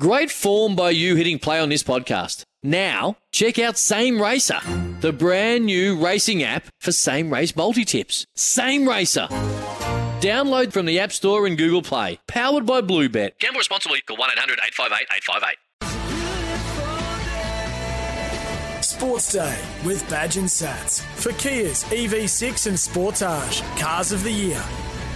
Great form by you hitting play on this podcast. Now, check out Same Racer, the brand new racing app for same race multi tips. Same Racer. Download from the App Store and Google Play. Powered by Bluebet. Gamble responsibly. Call 1 800 858 858. Sports Day with Badge and Sats for Kia's EV6 and Sportage Cars of the Year.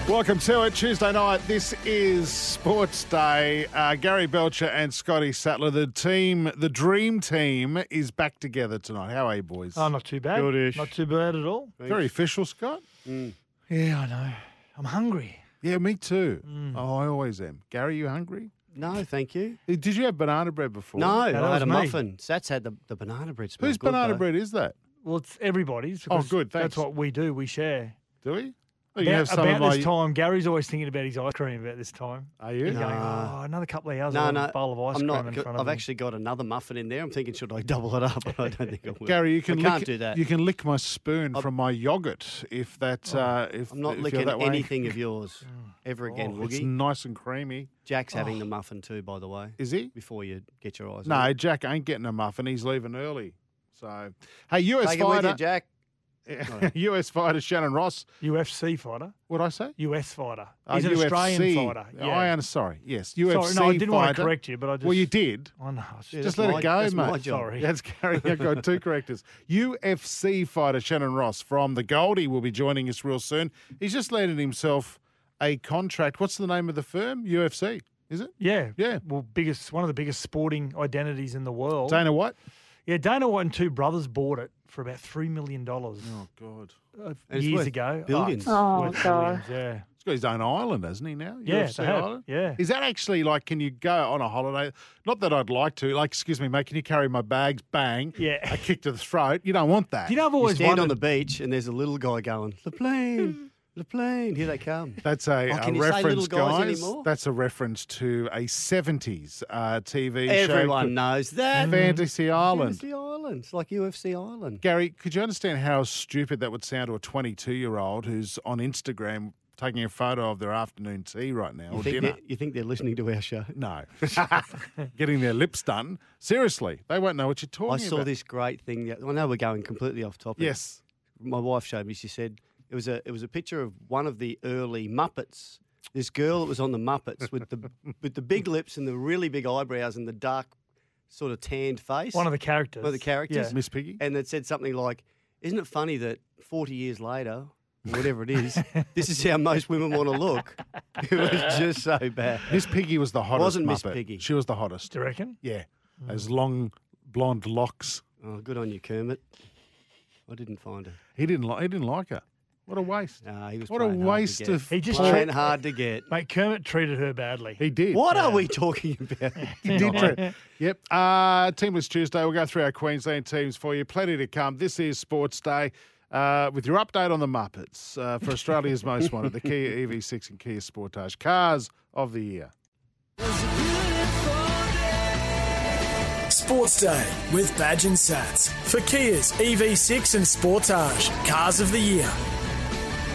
Welcome to it. Tuesday night. This is Sports Day. Uh, Gary Belcher and Scotty Sattler, the team, the dream team, is back together tonight. How are you, boys? Oh, not too bad. Goodish. Not too bad at all. Very official, Scott. Yeah, I know. I'm hungry. Yeah, me too. Oh, I always am. Gary, you hungry? No, thank you. Uh, Did you have banana bread before? No, that I had a me. muffin. Sats had the, the banana bread. Smells Whose banana though. bread is that? Well, it's everybody's. Oh, because good, That's what we do. We share. Do we? Oh, you About, have some about my. this time, Gary's always thinking about his ice cream about this time. Are you? He's going, oh, another couple of hours. No, no, a bowl of ice I'm cream not. in go- front of I've me. actually got another muffin in there. I'm thinking, should I double it up? I don't think I will. Gary, you can I can't do that. You can lick my spoon I'm- from my yogurt if that. Uh, if I'm not if licking that anything of yours ever again, Oh, it's nice and creamy. Jack's having the muffin too, by the way. Is he? Before you get your eyes. No, it. Jack ain't getting a muffin. He's leaving early. So, hey, US take it with fighter, you, Jack. US fighter Shannon Ross. UFC fighter. What I say? US fighter. Uh, He's an UFC. Australian fighter. Yeah. I am sorry. Yes, UFC Sorry, no, I didn't want to correct you, but I just. Well, you did. I know. Yeah, Just let my- it go, that's mate. Sorry. That's Gary. I've got two correctors. UFC fighter Shannon Ross from the Goldie will be joining us real soon. He's just landed himself a contract. What's the name of the firm? UFC, is it? Yeah. Yeah. Well, biggest one of the biggest sporting identities in the world. Dana White? Yeah, Dana White and two brothers bought it for about three million dollars Oh, God. uh, years ago. billions. it's Oh, worth God. billions, Yeah. He's got his own island, hasn't he, now? Yeah, they have. island? Yeah. Is that actually like, can you go on a holiday? Not that I'd like to. Like, excuse me, mate, can you carry my bags? Bang. Yeah. A kick to the throat. You don't want that. Do you know I've You always stand wondered? on the beach and there's a little guy going, the plane, the plane. Here they come. That's a, Oh, a can you say reference, guys guys. That's a reference to a 70s uh, TV show. Everyone knows that. Fantasy Island. UFC Island. It's like UFC Island. Gary, could you understand how stupid that would sound to a 22 year old who's on Instagram taking a photo of their afternoon tea right now You or think, dinner? you think they're listening to our show? No. Getting their lips done. Seriously, they won't know what you're talking about. I about. saw this great thing. I know we're going completely off topic. Yes. my wife showed me. She said it was a it was a picture of one of the early Muppets. This girl that was on the Muppets with the with the big lips and the really big eyebrows and the dark sort of tanned face. One of the characters. One of the characters. Yeah. Miss Piggy? and it said something like, "Isn't it funny that 40 years later, whatever it is, this is how most women want to look." It was just so bad. Miss Piggy was the hottest. Wasn't Miss Piggy. She was the hottest. Do you reckon? Yeah. Hmm. Those long blonde locks. Oh, good on you, Kermit. I didn't find her. He didn't like. He didn't like her. What a waste. Nah, he was What a playing hard to waste of. He just playing treat- hard to get. Mate, Kermit treated her badly. He did. What are we talking about? He did. Trent. Yep. Uh, Team List Tuesday. We'll go through our Queensland teams for you. Plenty to come. This is Sports Day. Uh, with your update on the Muppets uh, for Australia's most wanted, the Kia EV6 and Kia Sportage cars of the year. Sports Day with Badge and Sats for Kia's EV6 and Sportage Cars of the Year.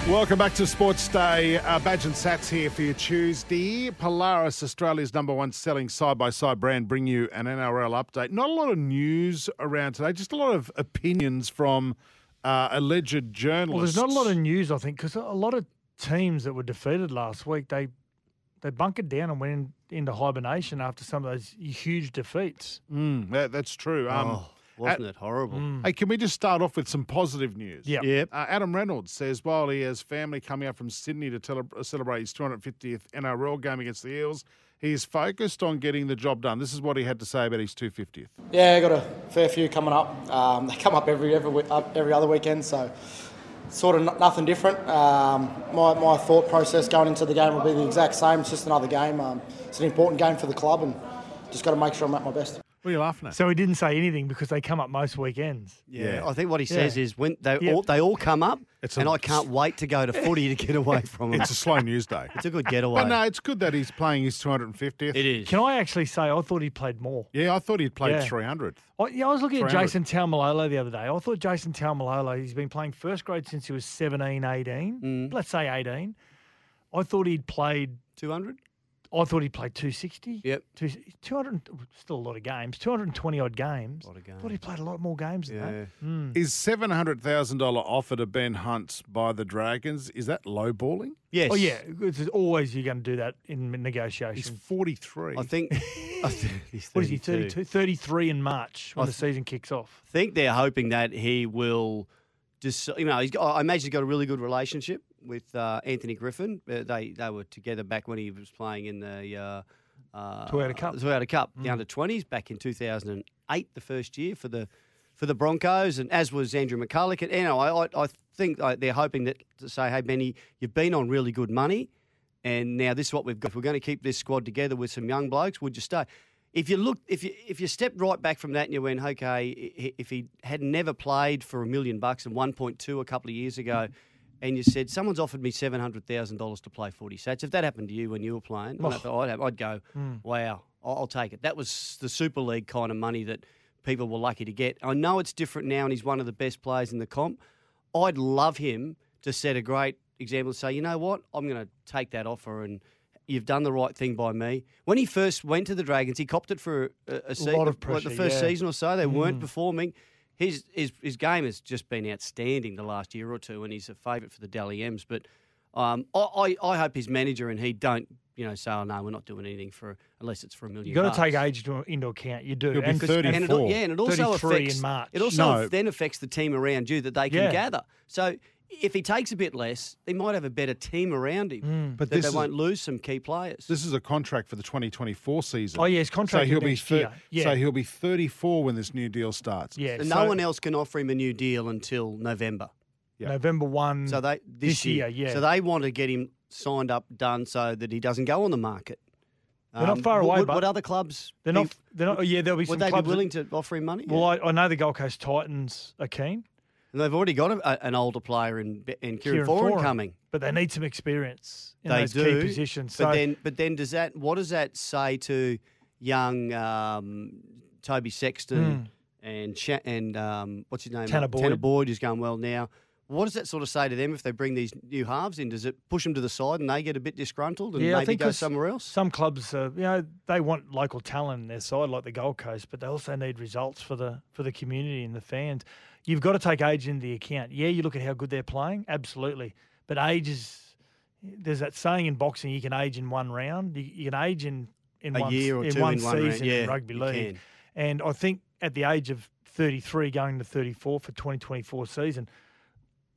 Welcome back to Sports Day. Uh, Badge and Sats here for your Tuesday. Polaris, Australia's number one selling side by side brand, bring you an NRL update. Not a lot of news around today, just a lot of opinions from uh, alleged journalists. Well, there's not a lot of news, I think, because a lot of teams that were defeated last week, they they bunkered down and went in, into hibernation after some of those huge defeats. Mm, that, that's true. Um, oh, wasn't it horrible? Hey, can we just start off with some positive news? Yeah. Yep. Uh, Adam Reynolds says while he has family coming up from Sydney to tele- celebrate his 250th NRL game against the Eels, he is focused on getting the job done. This is what he had to say about his 250th. Yeah, got a fair few coming up. Um, they come up every every up every other weekend, so sort of no- nothing different. Um, my, my thought process going into the game will be the exact same. It's just another game. Um, it's an important game for the club, and just got to make sure I'm at my best. What are you laughing at? So he didn't say anything because they come up most weekends. Yeah. Yeah. I think what he says Yeah. is when they Yep. all they all come up, It's and a- I can't wait to go to footy to get away from them. It's a slow news day. It's a good getaway. But no, it's good that he's playing his 250th. it is. Can I actually say I thought he played more? Yeah, I thought he'd played Yeah. 300th. I, yeah, I was looking at 300. Jason Taumalolo the other day. I thought Jason Taumalolo, he's been playing first grade since he was 17, 18, Mm. let's say 18. I thought he'd played 200? I thought he played 260. Yep. Two, 200, still a lot of games, 220 odd games. A Lot of games. Thought he played a lot more games than Yeah. that. Mm. Is seven hundred thousand dollar offer to Ben Hunt by the Dragons? Is that lowballing? Yes. Oh, yeah. It's always you're going to do that in He's negotiations. forty three. I think. I think he's What is he, 32. 32? 33 in March when I the season kicks off. I think they're hoping that he will just, you know, he's got, I imagine he's got a really good relationship with uh, Anthony Griffin. Uh, they they were together back when he was playing in the uh, uh, Toyota Cup. Toyota Cup, the under twenties back in two thousand and eight, the first year for the for the Broncos, and as was Andrew McCullough. And you know, I I, I think uh, they're hoping that to say, hey Benny, you've been on really good money, and now this is what we've got. If we're going to keep this squad together with some young blokes, would you stay? If you look, if you if you stepped right back from that and you went, okay, if he had never played for a million bucks and one point two a couple of years ago, and you said someone's offered me seven hundred thousand dollars to play footy sats, if that happened to you when you were playing, oh. know, I'd, have, I'd go, hmm. wow, I'll, I'll take it. That was the Super League kind of money that people were lucky to get. I know it's different now, and he's one of the best players in the comp. I'd love him to set a great example and say, you know what, I'm going to take that offer and you've done the right thing by me. When he first went to the Dragons, he copped it for a, a, se- lot of like pressure, the first yeah. season or so. They hmm. weren't performing. His, his his game has just been outstanding the last year or two, and he's a favourite for the Dally M's. But um, I, I I hope his manager and he don't you know say, oh no, we're not doing anything for unless it's for a million. You've got bucks. to take age into account. You do. He'll be And- 30. And it, 34. yeah, and it also 33 in affects March. It also No. then affects the team around you that they can Yeah. gather. So if he takes a bit less, they might have a better team around him. But that they is- won't lose some key players. This is a contract for the 2024 season. Oh, yeah, his So contract he'll be thir- year. Yeah. so he'll be 34 when this new deal starts. yeah. and so no one else can offer him a new deal until November. Yeah. November 1. So they this, This year, yeah. So they want to get him signed up, done, so that he doesn't go on the market. Um, They're not far away, Would, but would other clubs? they're be- not. They're not. oh, Yeah, there'll be some Would they be clubs. that- willing to offer him money? well, I, I know the Gold Coast Titans are keen. And they've already got a, an older player in in Kieran, Kieran Foran Foran. coming. but they need some experience in they those do key positions. But So then, but then, does that? What does that say to young um, Toby Sexton and Sha- and um, what's his name? Tanner Boyd. Tanner Boyd is going well now. What does that sort of say to them if they bring these new halves in? Does it push them to the side and they get a bit disgruntled and yeah, I maybe think go somewhere else? Some clubs, uh, you know, they want local talent in their side, like the Gold Coast, but they also need results for the for the community and the fans. You've got to take age into the account. Yeah, you look at how good they're playing, absolutely, but age is. There's that saying in boxing: you can age in one round. You, you can age in in A one year or in two one in one season Yeah, in rugby league. can. And I think at the age of 33, going to 34 for 2024 season,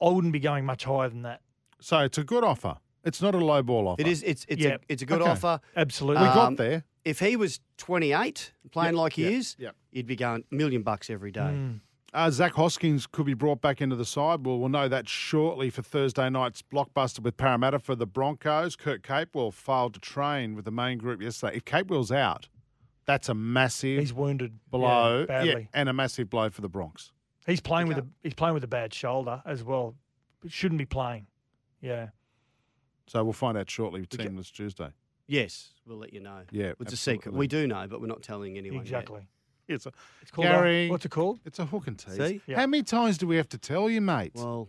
I wouldn't be going much higher than that. So it's a good offer. It's not a low ball offer. It is. It's it's Yeah. a it's a good Okay. offer. Absolutely. We got Um, there. If he was 28 playing Yep, like he yep, is, yep. you'd be going a million bucks every day. Mm. Uh, Zach Hoskins could be brought back into the side. Well, we'll know that shortly for Thursday night's blockbuster with Parramatta for the Broncos. Kurt Capewell failed to train with the main group yesterday. If Capewell's out, that's a massive He's wounded blow yeah, badly. and a massive blow for the Bronx. He's playing with a he's playing with a bad shoulder as well. But shouldn't be playing. Yeah. So we'll find out shortly with Team List Tuesday. Yes, we'll let you know. Yeah, it's a secret. We do know, but we're not telling anyone. yet. Exactly. It's a, It's called Gary. A, what's it called? it's a hook and tease. See? Yeah. How many times do we have to tell you, mate? Well,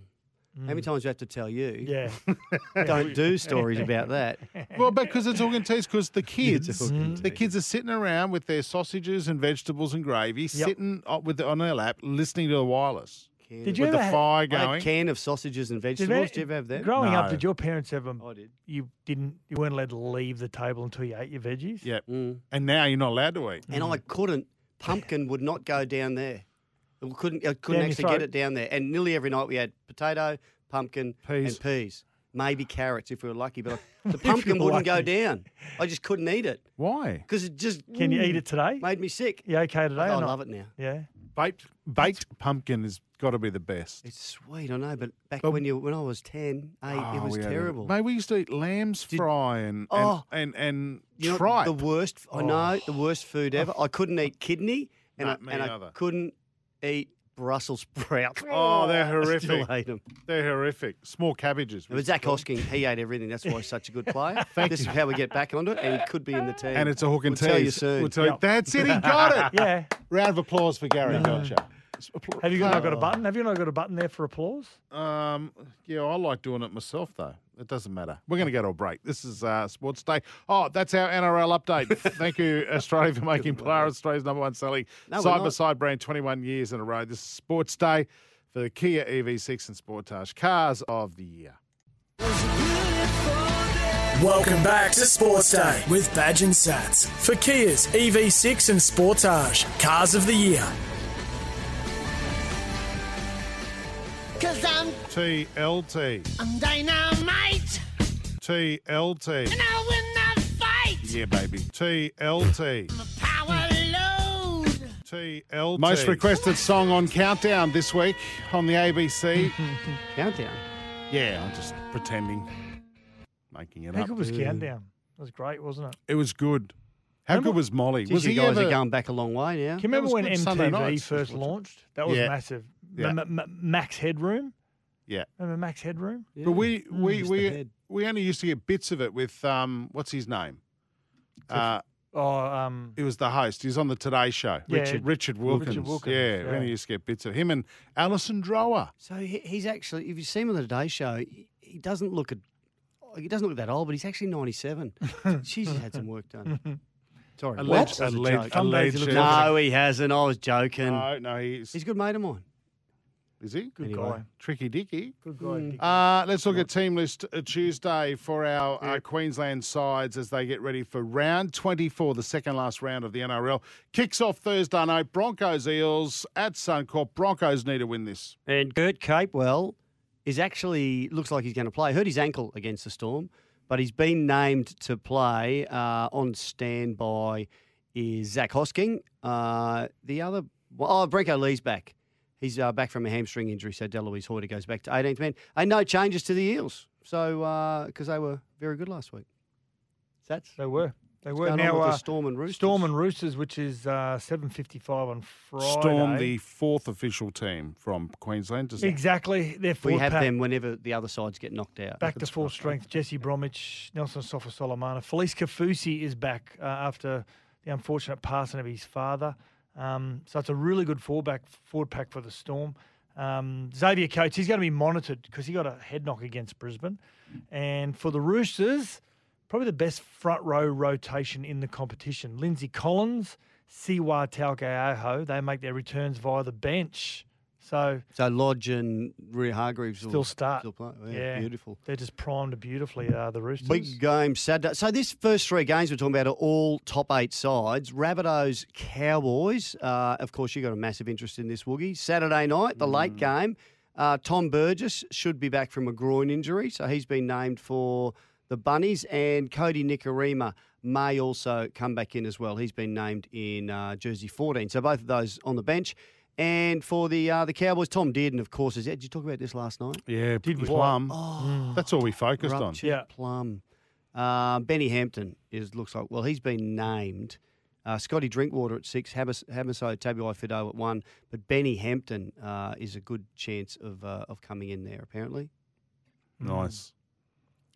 how many times do we have to tell you? Yeah. Don't do stories about that. Well, because it's hook and tease, because the kids, It's a hook and the kids are sitting around with their sausages and vegetables and gravy, sitting o- with on their lap, listening to the wireless Can Did you with the ever ha- fire I had going. can of sausages and vegetables. Did you ever have that? Growing up, did your parents ever? I did. You didn't. You weren't allowed to leave the table until you ate your veggies. Yeah, Mm. and now you're not allowed to eat. And I couldn't. Pumpkin would not go down there. It couldn't. I couldn't Down actually throat. get it down there. And nearly every night we had potato, pumpkin, Peas. and peas. Maybe carrots if we were lucky, but I, the pumpkin wouldn't go down. I just couldn't eat it Why? because it just Can you eat it today? Made me sick. You okay today? I or not? love it now. Yeah. Baked baked pumpkin has got to be the best. It's sweet, I know, but back But- when you when I was 10, 8, it Oh, was we had terrible. Mate, we used to eat lamb's fry and Oh. and and, and You know, tripe. the worst. I know the worst food ever. Oh. I couldn't eat kidney, and, No, I, me and I couldn't eat Brussels sprouts. Oh, they're I horrific. still hate them. They're horrific. Small cabbages. But Zach Hosking, he ate everything. That's why he's such a good player. this is how we get back onto it, and he could be in the team. and it's a hook and we'll tease. tell you soon. We'll tell you- Yep. That's it. He got it. Yeah. Round of applause for Gary mm-hmm. Gotcha. Have you not got a button? Have you not got a button there for applause? Um, yeah, I like doing it myself though. It doesn't matter. We're going to go to a break. This is uh, Sports Day. Oh, that's our NRL update. Thank you, Australia, for making Polaris Australia's number one selling No, side by side brand 21 years in a row. This is Sports Day for the Kia EV6 and Sportage Cars of the Year. Welcome back to Sports Day with Badge and Sats for Kia's EV6 and Sportage Cars of the Year. TLT. I'm dynamite. TLT. And I win the fight. Yeah, baby. TLT. I'm a power load. TLT. Most requested song on Countdown this week on the ABC. Countdown. yeah, I'm just pretending. Making it up. How up. good was Countdown? That was great, wasn't it? It was good. How Remember- good was Molly? Geez, was you he guys ever, are going back a long way now. Can you remember was when good Sunday MTV nights. first launched? That was Yeah. massive. Yeah. Ma- Ma- Max Headroom. Yeah. Remember Max Headroom? Yeah. But we we Mr. we Head. we only used to get bits of it with um what's his name? Uh, Oh, um, it was the host. He was on the Today Show. Yeah. Richard Richard Wilkins. Wilkins, Yeah, we yeah. only used to get bits of him and Alison Drower. So he, he's actually, if you see him on the Today Show, he, he doesn't look at, he doesn't look that old, but he's actually 97. Jeez, he's had some work done. Sorry. Alleged, that was a alleged, joke. Some days he looks alleged- No, he hasn't. I was joking. No, no, he's, He's a good mate of mine. Is he? good Anyway. guy. Tricky Dicky. Good guy. Dick. Uh, let's look at team list uh, Tuesday for our uh, Queensland sides as they get ready for round 24, the second last round of the NRL. Kicks off Thursday night. Broncos Eels at Suncorp. Broncos need to win this. And Kurt Capewell is actually looks like he's going to play. Hurt his ankle against the Storm, but he's been named to play. Uh, on standby is Zach Hosking. Uh, the other, well, oh, Brenko Lee's back. He's uh, back from a hamstring injury, so Delouise Hoeter goes back to 18th man. And no changes to the Eels, so because they were very good last week. That's They were. They were. Now, uh, Storm and Roosters. Storm and Roosters, which is uh, 7.55 on Friday. Storm, the fourth official team from Queensland. Does Exactly. They're we have pack. them whenever the other sides get knocked out. Back to full strength. Jesse Bromwich, Nelson Sofa Solomana. Felise Kaufusi is back uh, after the unfortunate passing of his father. Um, so it's a really good forward, forward pack for the Storm. Um, Xavier Coates, he's going to be monitored because he got a head knock against Brisbane. And for the Roosters, probably the best front row rotation in the competition. Lindsay Collins, Siwa Taukeiaho, they make their returns via the bench. So So Lodge and Waerea-Hargreaves will Still start. Still play. Yeah, Yeah. beautiful. they're just primed beautifully, uh, the Roosters. Big game Saturday. So this first three games we're talking about are all top eight sides. Rabbitohs, Cowboys. Uh, of course, you got a massive interest in this Woogie. Saturday night, the Mm. late game. Uh, Tom Burgess should be back from a groin injury, so he's been named for the Bunnies. And Kodi Nikorima may also come back in as well. He's been named in uh, jersey 14. So both of those on the bench. And for the uh, the Cowboys, Tom Dearden, of course, is. Did you talk about this last night? Yeah, Did we? Plum. Oh, That's all we focused on. Ruptured Yeah. plum. Uh, Benny Hampton is looks like well he's been named. Uh, Scotty Drinkwater at six, Hamas- Hamiso Tabuai-Fidow at one, but Benny Hampton uh, is a good chance of uh, of coming in there apparently. Nice.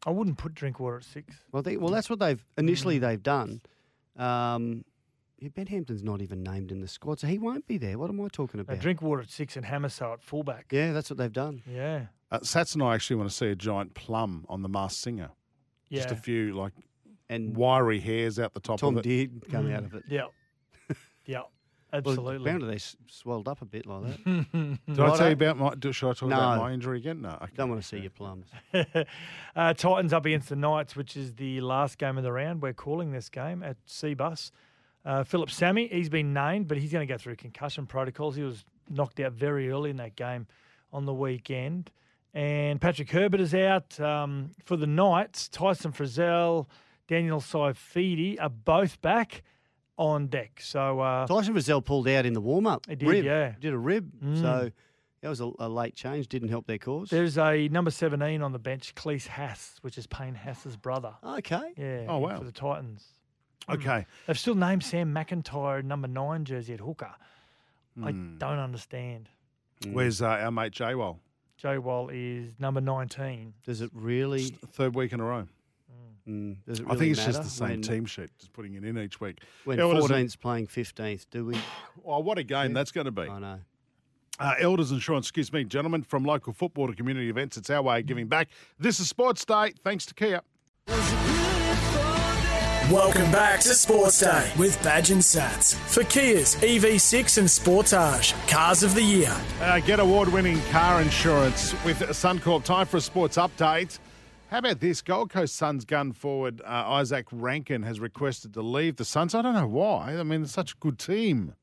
I wouldn't put Drinkwater at six. Well, they, well that's what they've initially they've done. Um, yeah, Ben Hampton's not even named in the squad, so he won't be there. What am I talking No, drink water at six and Hamiso at fullback. yeah, that's what they've done. Yeah. Uh, Sats and I actually want to see a giant plum on the Masked Singer. Yeah. Just a few like And wiry hairs out the top Tom of it. did come out of it. Yeah. yeah. Well, Absolutely. apparently they s- swelled up a bit like that. Did I tell you about my? do- Should I talk about my injury again? No. I Don't want to see your plums. uh, Titans up against the Knights, which is the last game of the round. We're calling this game at Cbus. Uh, Phillip Sami, he's been named, but he's going to go through concussion protocols. He was knocked out very early in that game on the weekend. And Patrick Herbert is out um, for the Knights. Tyson Frizell, Daniel Saifiti are both back on deck. So uh, Tyson Frizell pulled out in the warm up. He did, rib. yeah. Did a rib. Mm. So that was a, a late change. Didn't help their cause. there's a number 17 on the bench, Klese Haas, which is Payne Haas's brother. Okay. Yeah. Oh, wow. For the Titans. Okay. They've still named Sam McIntyre number nine jersey at hooker. I Hmm. don't understand. Where's uh, our mate J-Wall? Joe Wall is number 19. Does it really? Third week in a row. Mm, does it really I think it's just matter the same when, team sheet, just putting it in each week. When Yeah, well, listen- 14's playing 15th, do we? Oh, what a game that's going to be. I know. Uh, Elders Insurance, excuse me, gentlemen, from local football to community events. It's our way of giving back. This is Sports Day, thanks to Kia. Welcome back to Sports Day with Badge and Sats for Kia's EV6 and Sportage Cars of the Year. Uh, get award-winning car insurance with Suncorp. Time for a sports update. How about this? Gold Coast Suns gun forward uh, Izak Rankine has requested to leave the Suns. I don't know why. I mean, it's such a good team.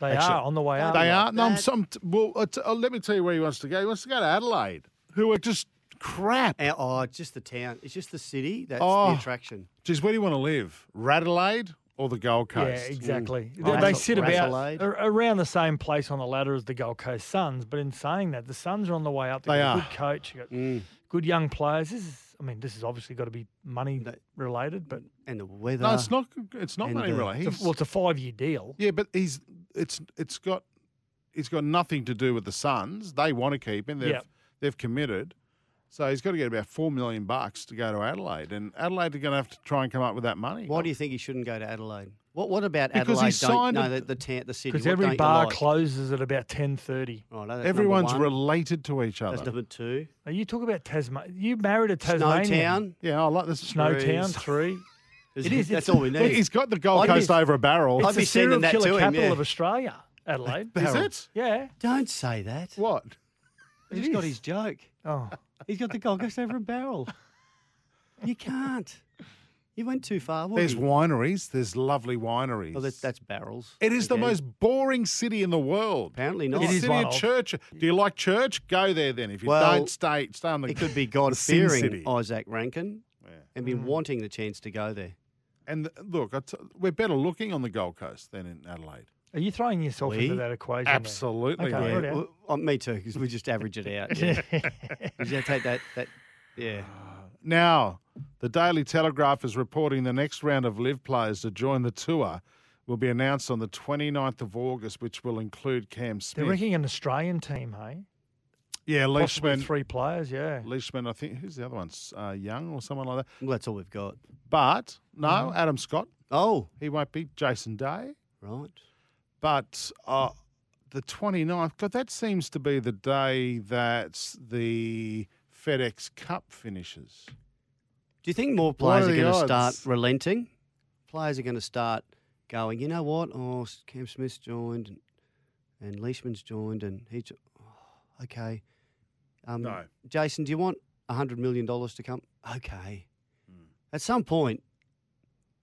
They Actually, are on the way out. They are. No, I'm that. some. Well, uh, t- uh, let me tell you where he wants to go. He wants to go to Adelaide, who are just crap. Our- oh, it's just the town. It's just the city. That's Oh. the attraction. Geez, where do you want to live? Radelaide or the Gold Coast? Yeah, exactly. Oh, They, they Rassel- sit about Rasselade. ar- around the same place on the ladder as the Gold Coast Suns. But in saying that, the Suns are on the way up. They've They got a are. good coach, you've got Mm. good young players. This is, I mean, this has obviously got to be money related, but And the weather. No, it's not. It's not And, money uh, really. it's a, well, it's a five-year deal. Yeah, but he's it's it's got it's got nothing to do with the Suns. They want to keep him. They've Yep. they've committed. So he's got to get about four million bucks to go to Adelaide, and Adelaide are going to have to try and come up with that money. Why do you think he shouldn't go to Adelaide? What What about Because he Adelaide? signed don't, a- no, the the, ta- the city. Because What every don't you bar like? closes at about ten thirty. Right, no, that's number Everyone's one. related to each other. That's other. number two. Now you talk about Tasmania. You married a Tasmanian. Snowtown. Yeah, I like this. Snowtown Trees. three. It is, That's it's- all we need. he's got the Gold I'd be- Coast over a barrel. I'd It's be the serial sending that killer to him, capital yeah. of Australia, Adelaide. Is it? Yeah. Don't say that. What? He's got his joke. Oh, He's got the Gold Coast over a barrel. You can't. You went too far. There's Woogie. wineries. There's lovely wineries. Oh, that's, that's barrels. it is the most boring city in the world. Apparently not. It is city one of of. church. Do you like church? Go there then. If you Well, don't, stay stay on the. It could be God fearing City. Izak Rankine and been Mm. wanting the chance to go there. And th- look, I t- we're better looking on the Gold Coast than in Adelaide. Are you throwing yourself We? into that equation? Absolutely. Okay, mate. right. Yeah. Well, oh, me too, because we just average it out. Yeah. we just take that. That. Yeah. Now, the Daily Telegraph is reporting the next round of LIV players to join the tour will be announced on the 29th of August, which will include Cam Smith. They're Smith. wrecking an Australian team, hey? yeah, Possibly Leishman. three players, yeah. Leishman, I think, who's the other one? Uh, Young or someone like that. Well, that's all we've got. But no, Mm-hmm. Adam Scott. Oh, He won't be Jason Day. right. But uh, the 29th, God, that seems to be the day that the FedEx Cup finishes. Do you think more players are are, going to start relenting? Players are going to start going. You know what? Oh, Cam Smith's joined, and, and Leishman's joined, and he. Jo- oh, okay. Um, No. Jason, do you want hundred million dollars to come? Okay. Hmm. At some point,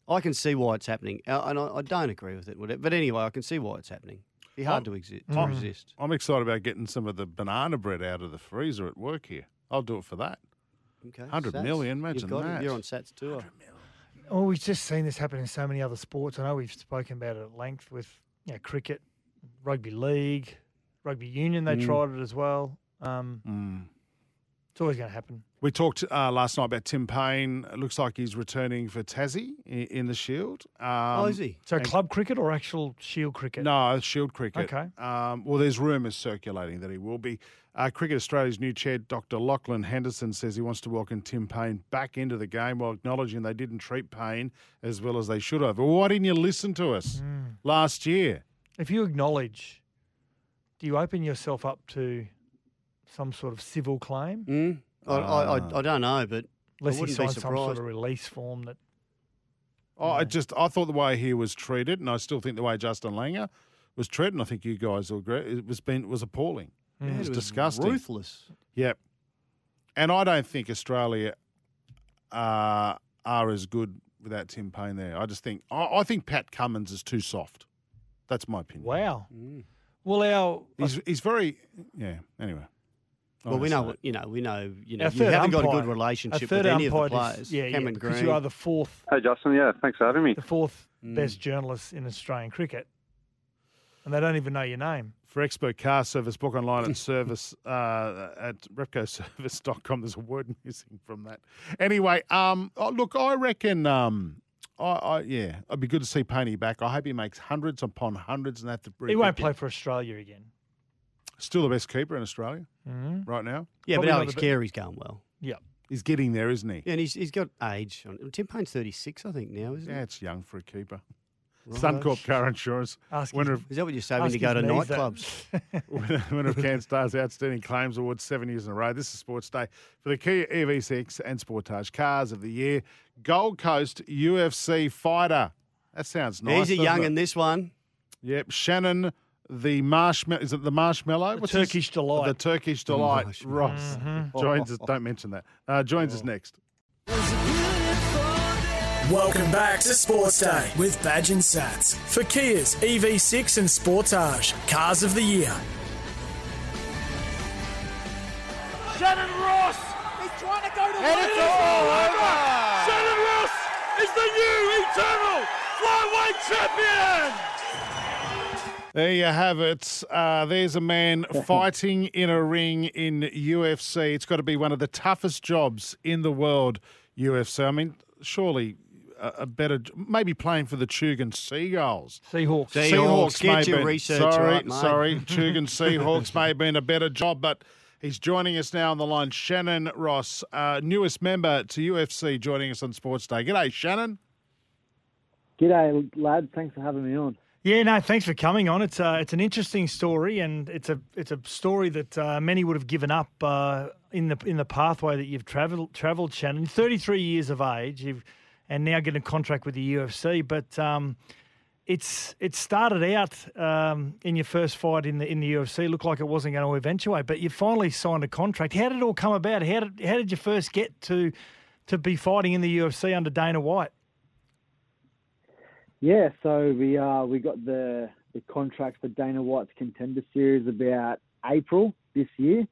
I can see why it's happening, uh, and I, I don't agree with it. would? But anyway, I can see why it's happening. Be hard I'm- to, exi- to I'm- resist. I'm excited about getting some of the banana bread out of the freezer at work here. I'll do it for that. Okay. 100 Sats, million, you've imagine got it. that. You're on Sats tour. Oh, we've just seen this happen in so many other sports. I know we've spoken about it at length with you know, cricket, rugby league, rugby union. They Mm. tried it as well. Um, Mm. It's always going to happen. We talked uh, last night about Tim Paine. It looks like he's returning for Tassie in, in the Shield. Um, oh, is he? So club cricket or actual Shield cricket? No, Shield cricket. Okay. Um, well, there's rumours circulating that he will be. Uh, cricket Australia's new chair, Dr. Lachlan Henderson, says he wants to welcome Tim Paine back into the game while acknowledging they didn't treat Paine as well as they should have. Well, why didn't you listen to us Mm. last year? If you acknowledge, do you open yourself up to some sort of civil claim? Mm? I, I. I, I don't know, but Unless he wouldn't be signs some sort surprised. of release form that Oh, I just I thought the way he was treated, and I still think the way Justin Langer was treated, and I think you guys will agree, it was been was appalling. Mm. It was it was disgusting. ruthless. Yep. And I don't think Australia uh, are as good without Tim Paine there. I just think I, I think Pat Cummins is too soft. That's my opinion. wow. Mm. Well, our He's he's very yeah. Anyway. Well, we know, you know, we know, you know, Our you haven't got a good our relationship with any of the umpire is- players. yeah, Cameron yeah, Green. you are the fourth, Hey, Justin. Yeah, thanks for having me. the fourth Mm. best journalist in Australian cricket, and they don't even know your name. For expert car service, book online at service uh, at repcoservice.com. There's a word missing from that. Anyway, um, oh, look, I reckon, um, I, I yeah, it'd be good to see Paine back. I hope he makes hundreds upon hundreds and have to. He won't play for Australia again. Still the best keeper in Australia Mm-hmm. right now. yeah, probably but Alex the be- Carey's going well. Yeah. He's getting there, isn't he? Yeah, and he's, he's got age. On, Tim Paine's 36, I think, now, isn't it Yeah, it's young for a keeper. Suncorp Car Insurance, Ask winner his- of, Is that what you say when Ask you go to his knees that- nightclubs? winner, winner of CanStar's Outstanding Claims Award seven years in a row. This is Sports Day for the Kia EV6 and Sportage Cars of the Year. Gold Coast UFC fighter. That sounds nice. He's a young it? in this one. Yep, Shannon, the marshmallow. Is it the marshmallow? The What's his- Turkish delight. The Turkish delight. marshmallow. Ross joins us. Don't mention that. Uh, joins us next. Welcome back to Sports Day with Badge and Sats for Kia's EV6 and Sportage Cars of the Year. Shannon Ross! He's trying to go to And it's all over! Shannon Ross is the new eternal flyweight champion! There you have it. Uh, there's a man fighting in a ring in UFC. It's got to be one of the toughest jobs in the world, UFC. I mean, surely a, a better, maybe playing for the Tugun Seagulls. Seahawks. Seahawks, get may your been- research sorry, right, mate. sorry. Tugun Seahawks may have been a better job, but he's joining us now on the line. Shannon Ross, uh, newest member to UFC, joining us on Sports Day. G'day, Shannon. G'day, lad. Thanks for having me on. Yeah, no, thanks for coming on. It's uh, it's an interesting story, and it's a it's a story that uh, many would have given up uh, in the in the pathway that you've travelled travelled. Shannon, thirty three years of age, you've and now getting a contract with the UFC, but. Um, it's it started out um, in your first fight in the in the UFC. Looked like it wasn't going to eventuate, but you finally signed a contract. How did it all come about? How did how did you first get to to be fighting in the UFC under Dana White? Yeah, so we uh we got the the contract for Dana White's Contender Series about April this year.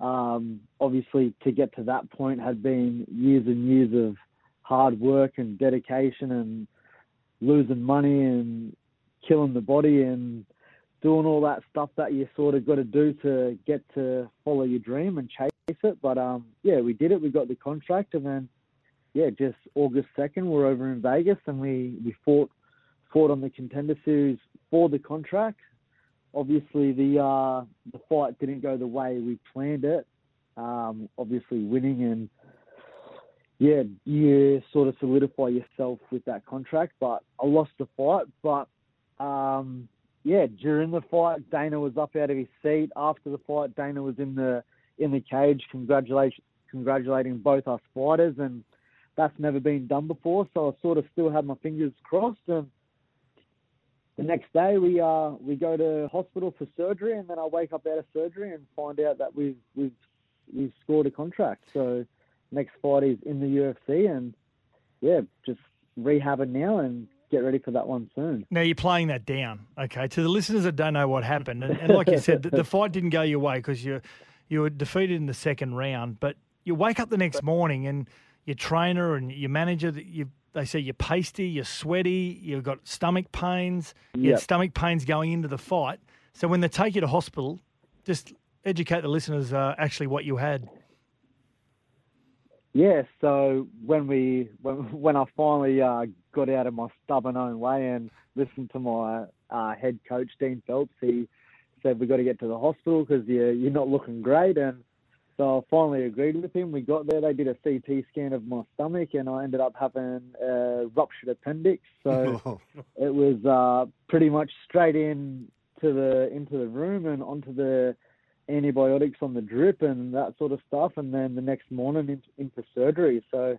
Um, obviously, to get to that point had been years and years of hard work and dedication and losing money and killing the body and doing all that stuff that you sort of got to do to get to follow your dream and chase it. But um, yeah, we did it. We got the contract, and then yeah, just August second, we're over in Vegas, and we we fought fought on the contender series for the contract. Obviously, the uh, the fight didn't go the way we planned it. Um, obviously, winning and yeah, you sort of solidify yourself with that contract. But I lost the fight. But um, yeah, during the fight, Dana was up out of his seat. After the fight, Dana was in the in the cage, congratulating congratulating both us fighters, and that's never been done before. So I sort of still had my fingers crossed. And the next day, we uh we go to hospital for surgery, and then I wake up out of surgery and find out that we've we've we've scored a contract. So next fight is in the UFC, and yeah, just rehabbing now and get ready for that one soon. Now you're playing that down, okay? To the listeners that don't know what happened, and, and like you said, the, the fight didn't go your way because you you were defeated in the second round. But you wake up the next morning and your trainer and your manager, you they say you're pasty, you're sweaty, you've got stomach pains, you had Yep. stomach pains going into the fight. So when they take you to hospital, just educate the listeners uh, actually what you had. Yeah, so when we when when I finally uh, got out of my stubborn own way and listened to my uh, head coach Dean Phelps, he said we got to get to the hospital because you're you're not looking great, and so I finally agreed with him. We got there, they did a CT scan of my stomach, and I ended up having a ruptured appendix. So it was uh, pretty much straight in to the into the room and onto the antibiotics on the drip and that sort of stuff, and then the next morning into, into surgery. So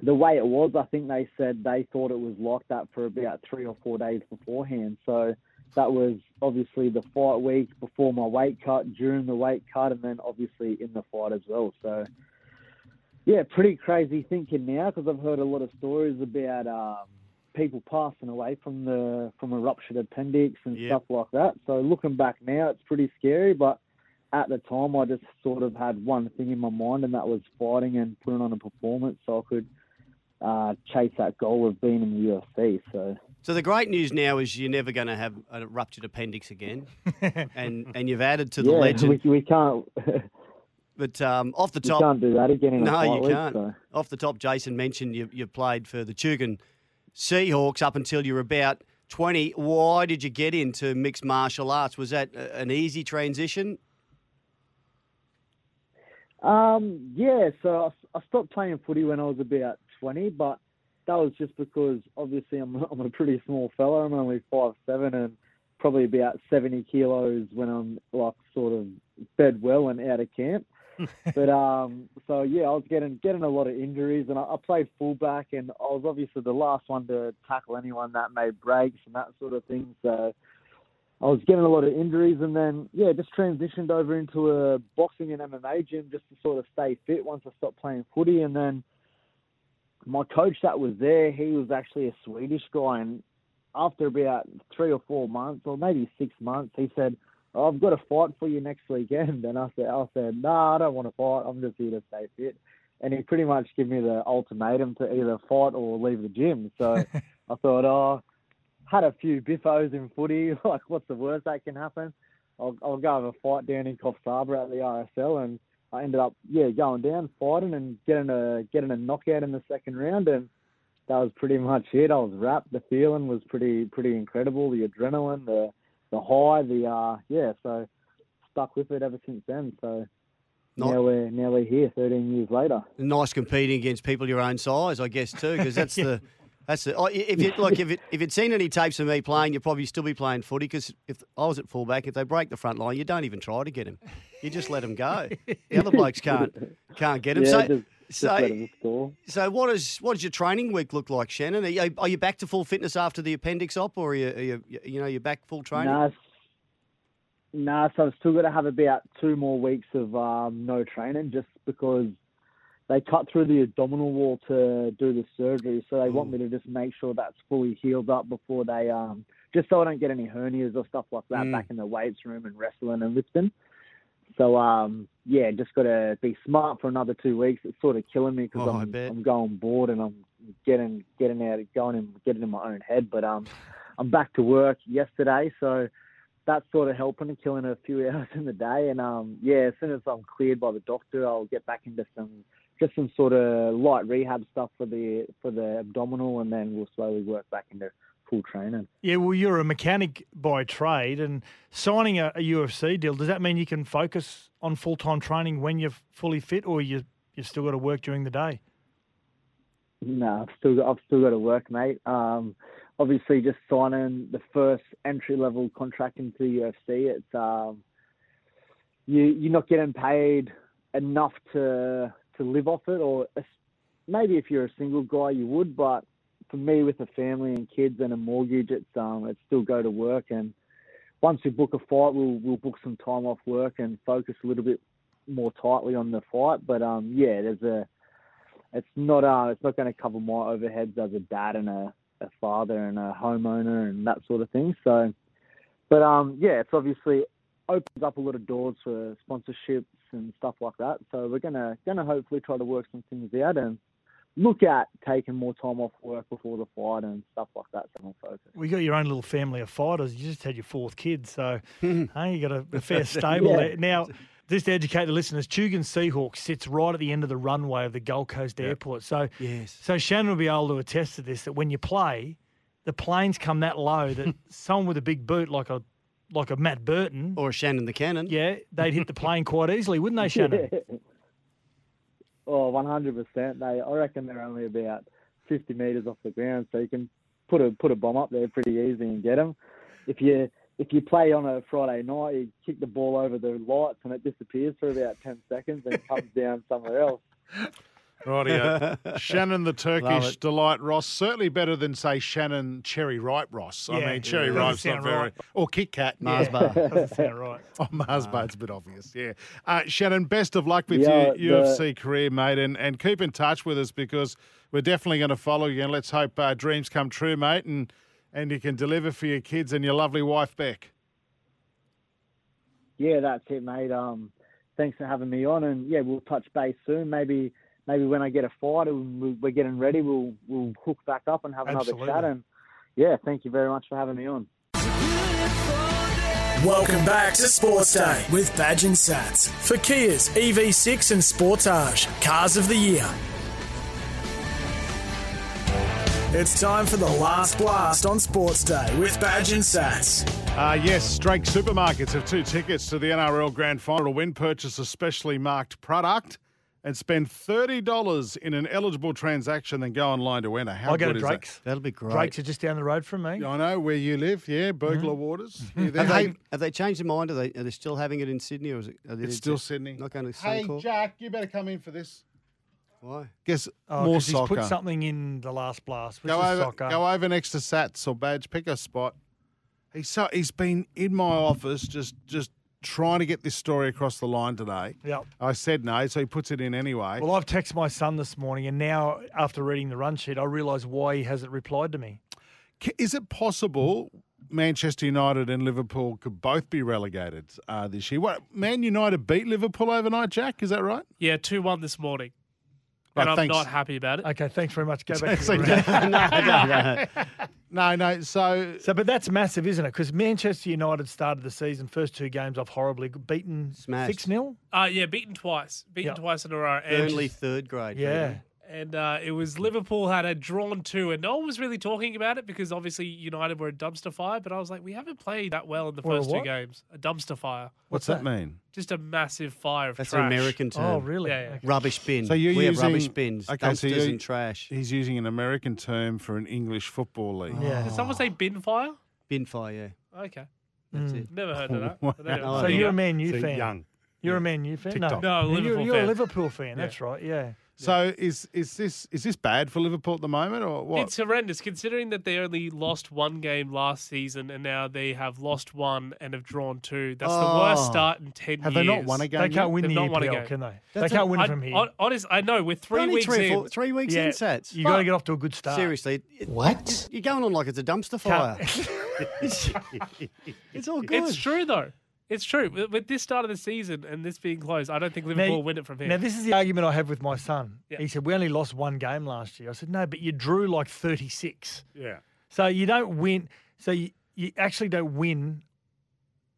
the way it was, I think they said they thought it was like that for about three or four days beforehand. So that was obviously the fight week before my weight cut, during the weight cut, and then obviously in the fight as well. So yeah, pretty crazy thinking now because I've heard a lot of stories about um, people passing away from the from a ruptured appendix and Yep. stuff like that. So looking back now, it's pretty scary. But at the time, I just sort of had one thing in my mind, and that was fighting and putting on a performance so I could uh, chase that goal of being in the UFC. So So the great news now is you're never going to have a ruptured appendix again, and and you've added to the yeah, legend. we, we can't But um, off the we top, can't do that again in no, fight you week, can't. so. Off the top, Jason mentioned you you played for the Tugun Seahawks up until you were about 20. Why did you get into mixed martial arts? Was that an easy transition? Um, yeah, so I, I stopped playing footy when I was about 20, but that was just because obviously I'm I'm a pretty small fella. I'm only five seven and probably about seventy kilos when I'm like sort of fed well and out of camp. but um, so yeah, I was getting getting a lot of injuries, and I, I played fullback, and I was obviously the last one to tackle anyone that made breaks and that sort of thing. So I was getting a lot of injuries, and then yeah, just transitioned over into a boxing and MMA gym just to sort of stay fit once I stopped playing footy, and then my coach that was there, he was actually a Swedish guy, and after about three or four months, or maybe six months, he said, oh, "I've got a fight for you next weekend." And I said, "I said, no, nah, I don't want to fight. I'm just here to stay fit." And he pretty much gave me the ultimatum to either fight or leave the gym. So I thought, oh, had a few biffos in footy. Like, what's the worst that can happen? I'll, I'll go have a fight down in Coffs Harbour at the RSL, and I ended up, yeah, going down, fighting, and getting a getting a knockout in the second round, and that was pretty much it. I was wrapped. The feeling was pretty pretty incredible. The adrenaline, the the high, the uh, yeah. So stuck with it ever since then. So Not- now we're now we're here, 13 years later. Nice competing against people your own size, I guess too, because that's the that's oh, If you look, if it, if you'd seen any tapes of me playing, you'd probably still be playing footy. Because if I was at fullback, if they break the front line, you don't even try to get him. You just let him go. The other blokes can't can't get him. Yeah, so, just, just so, let 'em score. so what is what does your training week look like, Shannon? Are you, are you back to full fitness after the appendix op, or are you, are you you know you're back full training? S- nah, so I've still got to have about two more weeks of um, no training just because they cut through the abdominal wall to do the surgery. So they want me to just make sure that's fully healed up before they, um, just so I don't get any hernias or stuff like that Mm. back in the weights room and wrestling and lifting. So um, yeah, just got to be smart for another two weeks. It's sort of killing me because Oh, I'm. I'm going bored and I'm getting getting out of going and getting in my own head. But um, I'm back to work yesterday, so that's sort of helping and killing a few hours in the day. And um, yeah, as soon as I'm cleared by the doctor, I'll get back into some just some sort of light rehab stuff for the for the abdominal, and then we'll slowly work back into full training. Yeah, well, you're a mechanic by trade, and signing a, a UFC deal does that mean you can focus on full time training when you're fully fit, or you you've still got to work during the day? No, I've still got, I've still got to work, mate. Um, obviously, just signing the first entry level contract into the UFC, it's um, you you're not getting paid enough to to live off it, or maybe if you're a single guy, you would. But for me, with a family and kids and a mortgage, it's um, it's still go to work. And once we book a fight, we'll we'll book some time off work and focus a little bit more tightly on the fight. But um, yeah, there's a it's not uh it's not going to cover my overheads as a dad and a, a father and a homeowner and that sort of thing. So, but um yeah, it's obviously opens up a lot of doors for sponsorships and stuff like that. So we're gonna gonna hopefully try to work some things out and look at taking more time off work before the fight and stuff like that. So we'll focus. We got your own little family of fighters. You just had your fourth kid, so hey, you got a, a fair stable Yeah. there. Now, just to educate the listeners, Tugun Seahawk sits right at the end of the runway of the Gold Coast Airport. So, Yes. so Shannon will be able to attest to this that when you play, the planes come that low that someone with a big boot like a like a Matt Burton, Or a Shannon the Cannon. yeah, they'd hit the plane quite easily, wouldn't they, Shannon? oh, 100%. They, I reckon they're only about 50 metres off the ground, so you can put a put a bomb up there pretty easy and get them. If you if you play on a Friday night, you kick the ball over the lights and it disappears for about 10 seconds and comes down somewhere else. Rightio. Shannon the Turkish. Delight Ross. Certainly better than, say, Shannon Cherry Ripe Ross. I Yeah, mean, Cherry doesn't Ripe's not sound very. right. Or Kit Kat. Mars bar. Doesn't sound right. Oh, Mars bar, it's a bit obvious, yeah. Uh, Shannon, best of luck with Yeah, your the- UFC career, mate, and, and keep in touch with us because we're definitely going to follow you. And let's hope uh, dreams come true, mate, and, and you can deliver for your kids and your lovely wife, Beck. Yeah, that's it, mate. Um, thanks for having me on, and yeah, we'll touch base soon. Maybe maybe when I get a fight and we- we're getting ready, we'll we'll hook back up and have another chat. And yeah, thank you very much for having me on. Welcome back to Sports Day with Badge and Sats for Kia's EV6 and Sportage Cars of the Year. It's time for the last blast on Sports Day with Badge and Sats. Uh, yes, Drake Supermarkets have two tickets to the NRL Grand Final to win. Purchase a specially marked product and spend $30 in an eligible transaction, then go online to enter. How I go good to is that? Drake's. That'll be great. Drake's are just down the road from me. I know where you live, yeah, Burglar mm-hmm. Waters. You there? Have Hey, they, have they changed their mind? Are they, are they still having it in Sydney or is it? Are they it's still Sydney. Not going to Hey, Suncorp? Jack, you better come in for this. Why? Guess Oh, more 'cause he's put something in the last blast. Which Go is over, soccer. go over next to Sats or Badge. Pick a spot. He's so he's been in my office just just trying to get this story across the line today. Yep. I said no, so he puts it in anyway. Well, I've texted my son this morning, and now after reading the run sheet, I realise why he hasn't replied to me. Is it possible Manchester United and Liverpool could both be relegated uh, this year? What Man United beat Liverpool overnight, Jack? Is that right? Yeah, 2 1 this morning. Right, and I'm thanks. not happy about it. Okay, thanks very much. Go back. to So, your round. no, no, no. no, no. So So, but that's massive, isn't it? Because Manchester United started the season first two games off horribly, beaten Smashed. six 0 Uh, yeah, beaten twice. Beaten Yep. twice in a row. And, Burnley third grade. Yeah, and uh, it was Liverpool had a drawn two, and no one was really talking about it because obviously United were a dumpster fire. But I was like, we haven't played that well in the first two games. A dumpster fire, what's that mean? just a massive fire of That's trash. an American term. Oh, really? Yeah, yeah. Okay. Rubbish bin. So you're we have rubbish bins, Okay, so dumpsters you're- and trash. He's using an American term for an English football league. Yeah. Did someone say bin fire? Bin fire, yeah. Okay, That's Mm. it. never heard of that. Wow. I. So So you you're a Man U See, fan. young. You're a Man U fan. TikTok. No, you're, Liverpool you're a fan. Liverpool fan. That's right. Yeah. So is is this is this bad for Liverpool at the moment or what? It's horrendous considering that they only lost one game last season and now they have lost one and have drawn two. That's the worst Oh. start in 10 Have years. they not won a game? They can't win They've the not won a EPL, game. can they? That's they can't win I, from here. hon- honest, I know, we're three Only weeks three, in. four, three weeks yeah, in, sets. you got to get off to a good start. Seriously. it- What? You're going on like it's a dumpster fire. Can't- it's all good. It's true, though. It's true. With, with this start of the season and this being closed, I don't think Liverpool will win it from here. Now, this is the argument I have with my son. Yeah. He said, We only lost one game last year. I said, No, but you drew like 36. yeah. So you don't win. So you, you actually don't win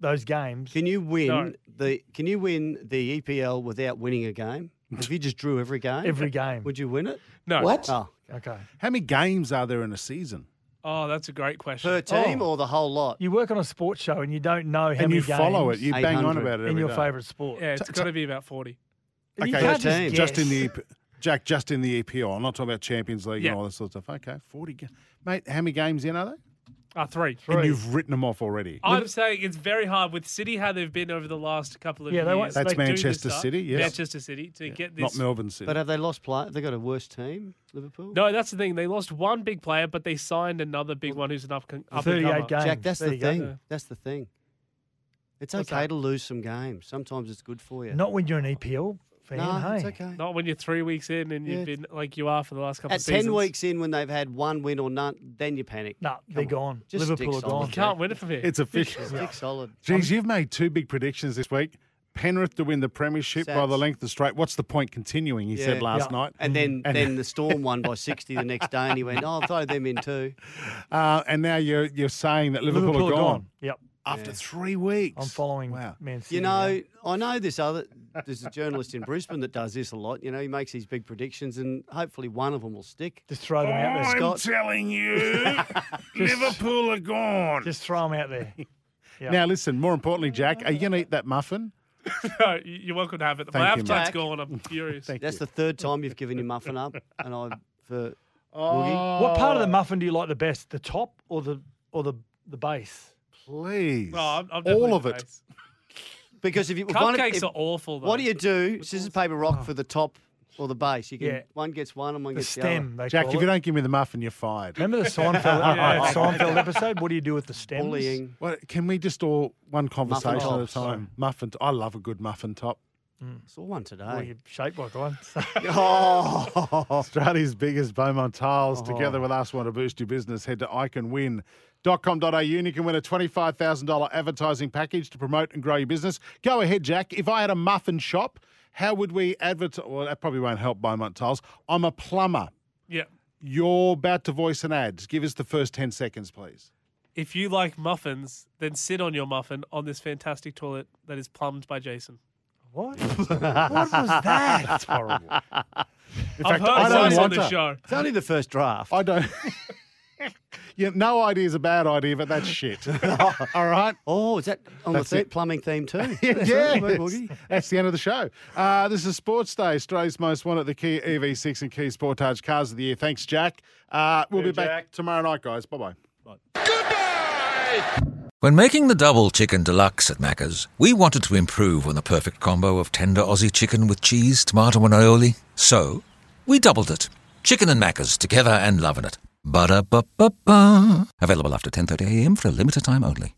those games. Can you win No. the Can you win the EPL without winning a game? If you just drew every game, Every game. would you win it? no. What? Oh, Okay. How many games are there in a season? Oh, that's a great question. per team Oh. or the whole lot? You work on a sports show and you don't know how and many you follow it. games You bang on 800 about it in every your day. favourite sport. yeah, it's T- got to be about 40. You Okay, can't per team. just in the guess. EP Jack, just in the EPL. I'm not talking about Champions League Yeah. and all that sort of stuff. Okay, 40 games. Mate, how many games in are they? Uh, three. three. And you've written them off already. I'm saying it's very hard with City how they've been over the last couple of Yeah, they years. That's They Manchester. City, yes. Manchester City to get Not this. Melbourne City. But have they lost play? Have they got a worse team, Liverpool? No, that's the thing. They lost one big player, but they signed another big one who's an up, up and 38 comer. games. Jack, that's There the you go. thing. That's the thing. It's What's okay that? to lose some games. Sometimes it's good for you. Not when you're an EPL fan. no, hey? it's okay. Not when you're three weeks in and you've been like you are for the last couple At of ten weeks in, when they've had one win or none, then you panic. No, they're on. gone. Just Liverpool are stick solid. gone. You can't win it from here. it's official. Stick solid. Geez, you've made two big predictions this week. Penrith to win the premiership by the Satts. length of straight. What's the point continuing? He said Yeah. last Yeah. night. And then, And- then the Storm won by 60 the next day, and he went, "Oh, I'll throw them in too." Uh, and now you're you're saying that Liverpool, Liverpool are gone, Yep. After Yeah. three weeks. I'm following Wow. Man City. You now. know, I know this other. There's a journalist in Brisbane that does this a lot. You know, he makes these big predictions, and hopefully one of them will stick. Just throw them out there, I'm Scott. telling you, Liverpool are gone. Just throw them out there. Yeah. Now listen. More importantly, Jack, are you going to eat that muffin? no, you- you're welcome to have it. Thank My you, appetite's Jack. gone. I'm furious. Thank That's you. the third time you've given your muffin up, and I for Oh, What part of the muffin do you like the best? The top or the or the the base? Please, Oh, I'm, I'm all of it. base. because if you one Cupcakes if- are awful. Though. What do you do? Scissors paper rock Oh. for the top or the base. You can Yeah. one gets one and one The gets stem. They Jack, call if you it. don't give me the muffin, you're fired. Remember the Seinfeld, Yeah. Seinfeld episode? What do you do with the the stems? Bullying. Well, can we just all one conversation at a tops. time? Muffin. I love a good muffin top. Mm. Saw one Well, today. you're shaped like one. Oh, Australia's biggest Beaumont tiles, Oh. together with us, want to boost your business. Head to iCanWin.com.au and you can win a $25,000 advertising package to promote and grow your business. Go ahead, Jack. If I had a muffin shop, how would we advertise? Well, that probably won't help Beaumont tiles. I'm a plumber. Yeah. You're about to voice an ad. Give us the first 10 seconds, please. If you like muffins, then sit on your muffin on this fantastic toilet that is plumbed by Jason. What? what was that? That's horrible. In I've fact, heard I don't on want the to. show. it's only the first draft. I don't. yeah, no idea is a bad idea, but that's shit. All right. Oh, is that on That's the the it. plumbing theme too? yeah, Sorry, Boogie. that's the end of the show. Uh, this is Sports Day, Australia's most wanted, the Kia EV6 and Kia Sportage Cars of the Year. Thanks, Jack. Uh, we'll be back tomorrow night, guys. Bye bye. When making the double chicken deluxe at Macca's, we wanted to improve on the perfect combo of tender Aussie chicken with cheese, tomato, and aioli. So, we doubled it. Chicken and Macca's together and loving it. Ba-da-ba-ba-ba. Available after 10.30am for a limited time only.